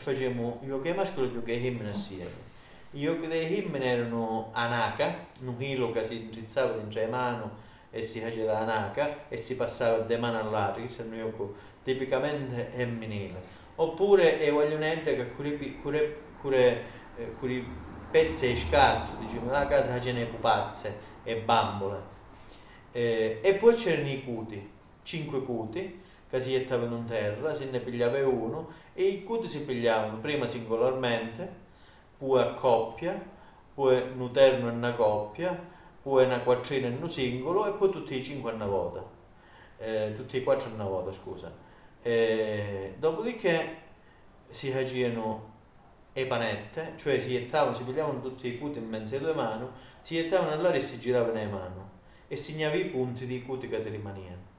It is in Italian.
facevamo i e i giochi femmine assieme. I giochi delle femmine erano anaca, un chilo che si indrizzava dentro le mani e si faceva anaca e si passava da mano all'altra, questo è un tipicamente femminile. Oppure e voglio niente che curi, curi, curi, curi pezzi di scarto, diciamo, nella casa facevano pupazze e bambole. Eh, e poi c'erano i cuti, cinque cuti, che si gettavano in terra, se ne pigliava uno e i cuti si pigliavano prima singolarmente, poi a coppia, poi un terno e una coppia, poi una quattrina e un singolo e poi tutti e cinque a una volta, eh, tutti e quattro a una volta, scusa. Eh, dopodiché si facevano le panette, cioè si gettavano, si pigliavano tutti i cuti in mezzo alle due mani, si gettavano all'aria e si giravano le mani e segnava i punti di cuti che ti rimanevano.